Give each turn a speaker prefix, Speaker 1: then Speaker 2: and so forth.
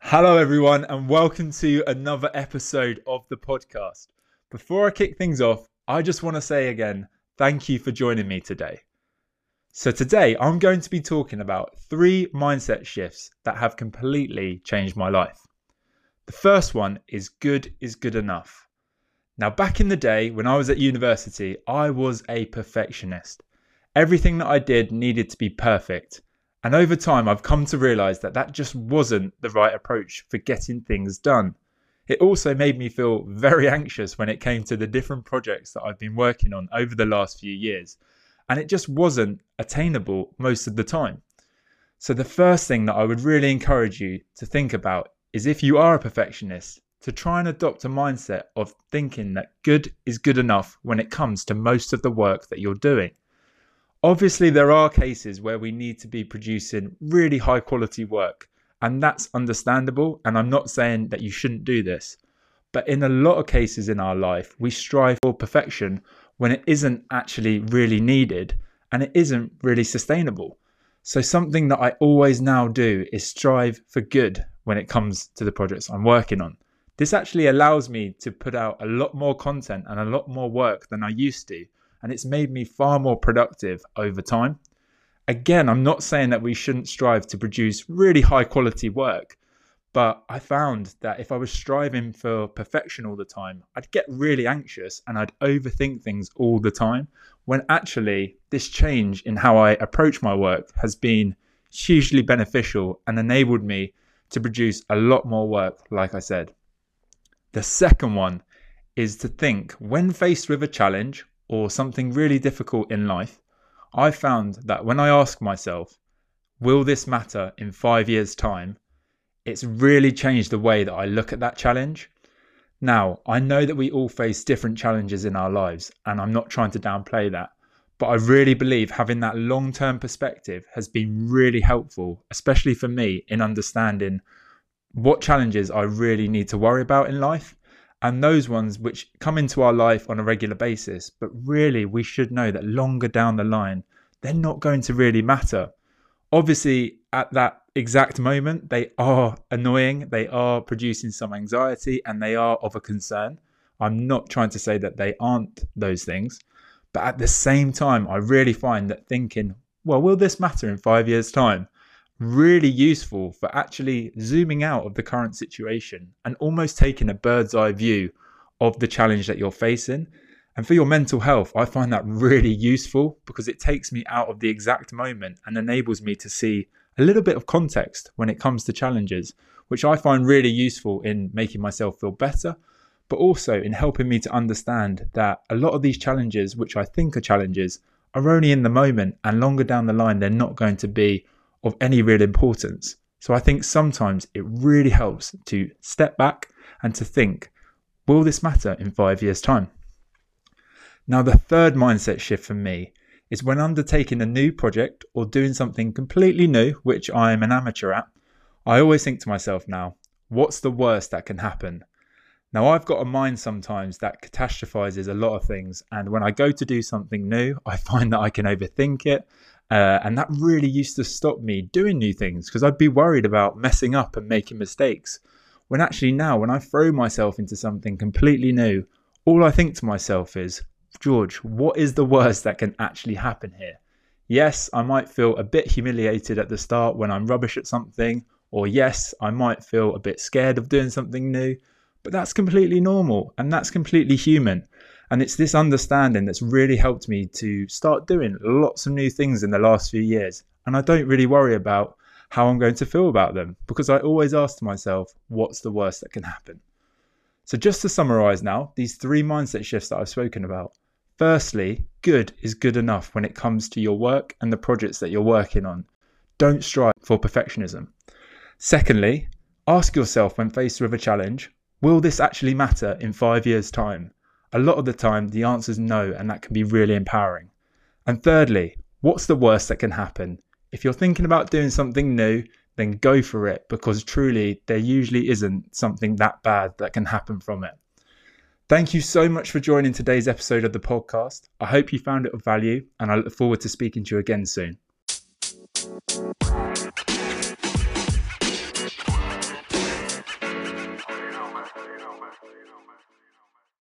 Speaker 1: Hello, everyone, and welcome to another episode of the podcast. Before I kick things off, I just want to say again, thank you for joining me today. So, today I'm going to be talking about three mindset shifts that have completely changed my life. The first one is good is good enough. Now, back in the day when I was at university, I was a perfectionist. Everything that I did needed to be perfect. And over time, I've come to realize that that just wasn't the right approach for getting things done. It also made me feel very anxious when it came to the different projects that I've been working on over the last few years. And it just wasn't attainable most of the time. So, the first thing that I would really encourage you to think about is if you are a perfectionist, to try and adopt a mindset of thinking that good is good enough when it comes to most of the work that you're doing. Obviously, there are cases where we need to be producing really high quality work, and that's understandable. And I'm not saying that you shouldn't do this, but in a lot of cases in our life, we strive for perfection when it isn't actually really needed and it isn't really sustainable. So, something that I always now do is strive for good when it comes to the projects I'm working on. This actually allows me to put out a lot more content and a lot more work than I used to and it's made me far more productive over time. Again, I'm not saying that we shouldn't strive to produce really high quality work, but I found that if I was striving for perfection all the time, I'd get really anxious and I'd overthink things all the time. When actually, this change in how I approach my work has been hugely beneficial and enabled me to produce a lot more work, like I said. The second one is to think when faced with a challenge or something really difficult in life, I found that when I ask myself, will this matter in five years' time? It's really changed the way that I look at that challenge. Now, I know that we all face different challenges in our lives, and I'm not trying to downplay that, but I really believe having that long term perspective has been really helpful, especially for me in understanding what challenges I really need to worry about in life and those ones which come into our life on a regular basis. But really, we should know that longer down the line, they're not going to really matter. Obviously, at that exact moment, they are annoying, they are producing some anxiety, and they are of a concern. I'm not trying to say that they aren't those things. But at the same time, I really find that thinking, well, will this matter in five years' time? Really useful for actually zooming out of the current situation and almost taking a bird's eye view of the challenge that you're facing. And for your mental health, I find that really useful because it takes me out of the exact moment and enables me to see a little bit of context when it comes to challenges, which I find really useful in making myself feel better, but also in helping me to understand that a lot of these challenges, which I think are challenges, are only in the moment and longer down the line, they're not going to be of any real importance. So I think sometimes it really helps to step back and to think, will this matter in five years' time? Now, the third mindset shift for me is when undertaking a new project or doing something completely new, which I am an amateur at, I always think to myself now, what's the worst that can happen? Now, I've got a mind sometimes that catastrophizes a lot of things. And when I go to do something new, I find that I can overthink it uh, and that really used to stop me doing new things because I'd be worried about messing up and making mistakes. When actually, now, when I throw myself into something completely new, all I think to myself is, George, what is the worst that can actually happen here? Yes, I might feel a bit humiliated at the start when I'm rubbish at something, or yes, I might feel a bit scared of doing something new, but that's completely normal and that's completely human. And it's this understanding that's really helped me to start doing lots of new things in the last few years. And I don't really worry about how I'm going to feel about them because I always ask myself, what's the worst that can happen? So, just to summarize now, these three mindset shifts that I've spoken about. Firstly, good is good enough when it comes to your work and the projects that you're working on. Don't strive for perfectionism. Secondly, ask yourself when faced with a challenge, will this actually matter in five years' time? A lot of the time, the answer is no, and that can be really empowering. And thirdly, what's the worst that can happen? If you're thinking about doing something new, then go for it because truly there usually isn't something that bad that can happen from it. Thank you so much for joining today's episode of the podcast. I hope you found it of value and I look forward to speaking to you again soon.